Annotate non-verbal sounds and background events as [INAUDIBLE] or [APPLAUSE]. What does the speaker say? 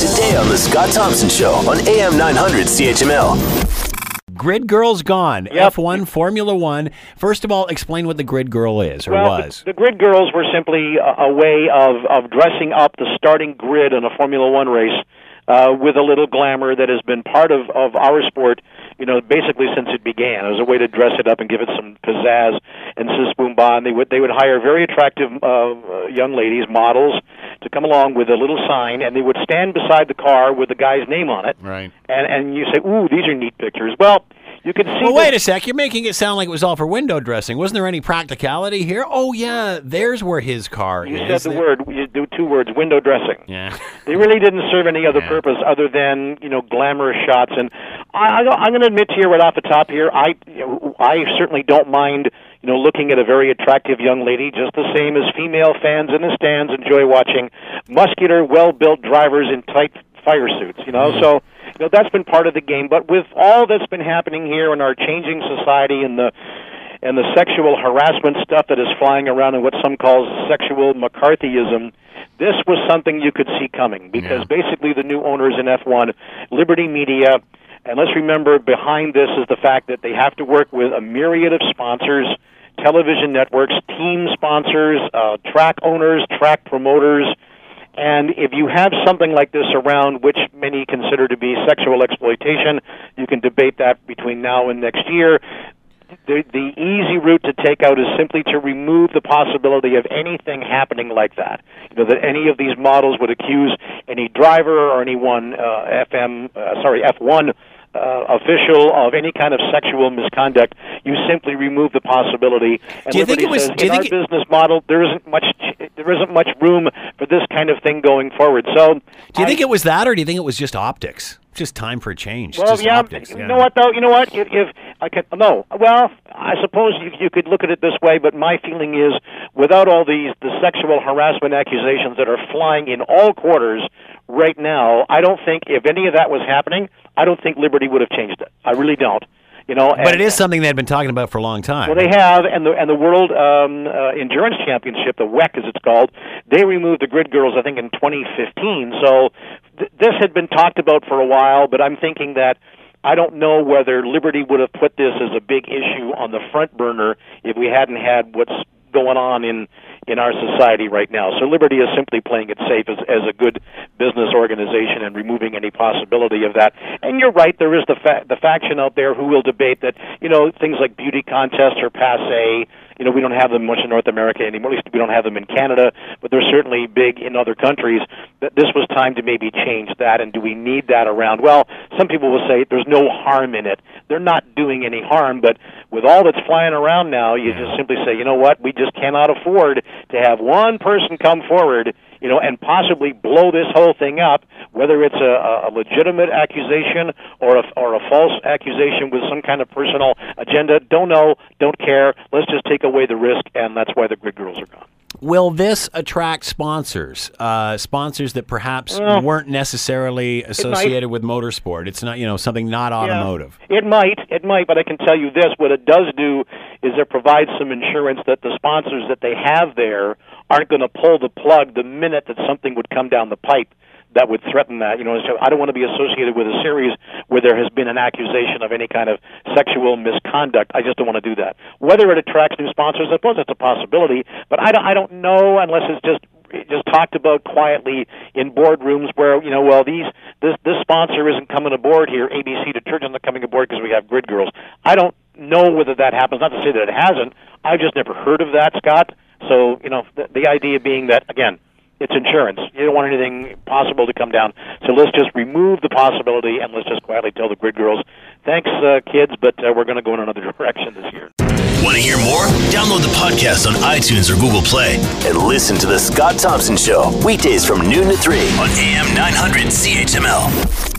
Today on The Scott Thompson Show on AM 900 CHML. Grid Girl's gone. Yep. F1, Formula One. First of all, explain what the Grid Girl is or well, was. The, the grid girls were simply a, a way of, of dressing up the starting grid in a Formula One race uh, with a little glamour that has been part of, of our sport, you know, basically since it began. It was a way to dress it up and give it some pizzazz and sis boom ba. And they would they would hire very attractive uh, uh, young ladies, models, to come along with a little sign, and they would stand beside the car with the guy's name on it. Right. And and you say, ooh, these are neat pictures. Well. You can see. Well, wait a sec. You're making it sound like it was all for window dressing. Wasn't there any practicality here? Oh, yeah. There's where his car You is. said the word. You do two words. Window dressing. Yeah. [LAUGHS] They really didn't serve any other Yeah. purpose other than you know glamorous shots. And I, I, I'm going to admit to you right off the top here, I I certainly don't mind you know looking at a very attractive young lady, just the same as female fans in the stands enjoy watching muscular, well-built drivers in tight fire suits. You know, mm-hmm. so you know that's been part of the game. But with all that's been happening here in our changing society and the and the sexual harassment stuff that is flying around and what some calls sexual McCarthyism, this was something you could see coming because Yeah. basically the new owners in F1, Liberty Media, and let's remember behind this is the fact that they have to work with a myriad of sponsors, television networks, team sponsors, uh, track owners, track promoters. And if you have something like this around, which many consider to be sexual exploitation, you can debate that between now and next year the the easy route to take out is simply to remove the possibility of anything happening like that. You know that any of these models would accuse any driver or anyone uh, FM uh, sorry F1 uh, official of any kind of sexual misconduct. You simply remove the possibility. And Do you think it was- says, do you in think our it- business model there isn't much there isn't much room for this kind of thing going forward. So Do you I- think it was that, or do you think it was just optics? Just time for a change. well, just yeah. optics. You yeah. know what, though? You know what? If, if I could, no. Well, I suppose you, you could look at it this way, but my feeling is, without all these the sexual harassment accusations that are flying in all quarters right now, I don't think if any of that was happening, I don't think Liberty would have changed it. I really don't. You know, But it and- is something they've been talking about for a long time. well, they have, and the and the World um, uh, Endurance Championship, the WEC as it's called, they removed the grid girls, I think, in 2015. So th- this had been talked about for a while, but I'm thinking that I don't know whether Liberty would have put this as a big issue on the front burner if we hadn't had what's going on in in our society right now. So Liberty is simply playing it safe as as a good business organization and removing any possibility of that. And you're right, there is the fa- the faction out there who will debate that you know things like beauty contests are passe. You know we don't have them much in North America anymore. At least we don't have them in Canada, but they're certainly big in other countries. That this was time to maybe change that. And do we need that around? Well, some people will say there's no harm in it. They're not doing any harm, but with all that's flying around now, you just simply say, you know what, we just cannot afford to have one person come forward, you know, and possibly blow this whole thing up, whether it's a, a legitimate accusation or a, or a false accusation with some kind of personal agenda. Don't know, don't care. Let's just take away the risk, and that's why the grid girls are gone. Will this attract sponsors? Uh, sponsors that perhaps Well, weren't necessarily associated with motorsport. It's not, you know, something not automotive. Yeah. It might, it might, but I can tell you this: what it does do is it provides some insurance that the sponsors that they have there aren't going to pull the plug the minute that something would come down the pipe that would threaten that. You know, so I don't want to be associated with a series where there has been an accusation of any kind of sexual misconduct. I just don't want to do that. Whether it attracts new sponsors, I suppose that's a possibility, but I don't, I don't know unless it's just just talked about quietly in boardrooms where you know well these this this sponsor isn't coming aboard here ABC detergent's not coming aboard because we have grid girls I don't know whether that happens not to say that it hasn't I've just never heard of that Scott so you know the, the idea being that again it's insurance you don't want anything possible to come down so let's just remove the possibility and let's just quietly tell the grid girls thanks uh, kids but uh, we're going to go in another [LAUGHS] direction this year Want to hear more? Download the podcast on iTunes or Google Play and listen to The Scott Thompson Show weekdays from noon to 3 on AM 900 CHML.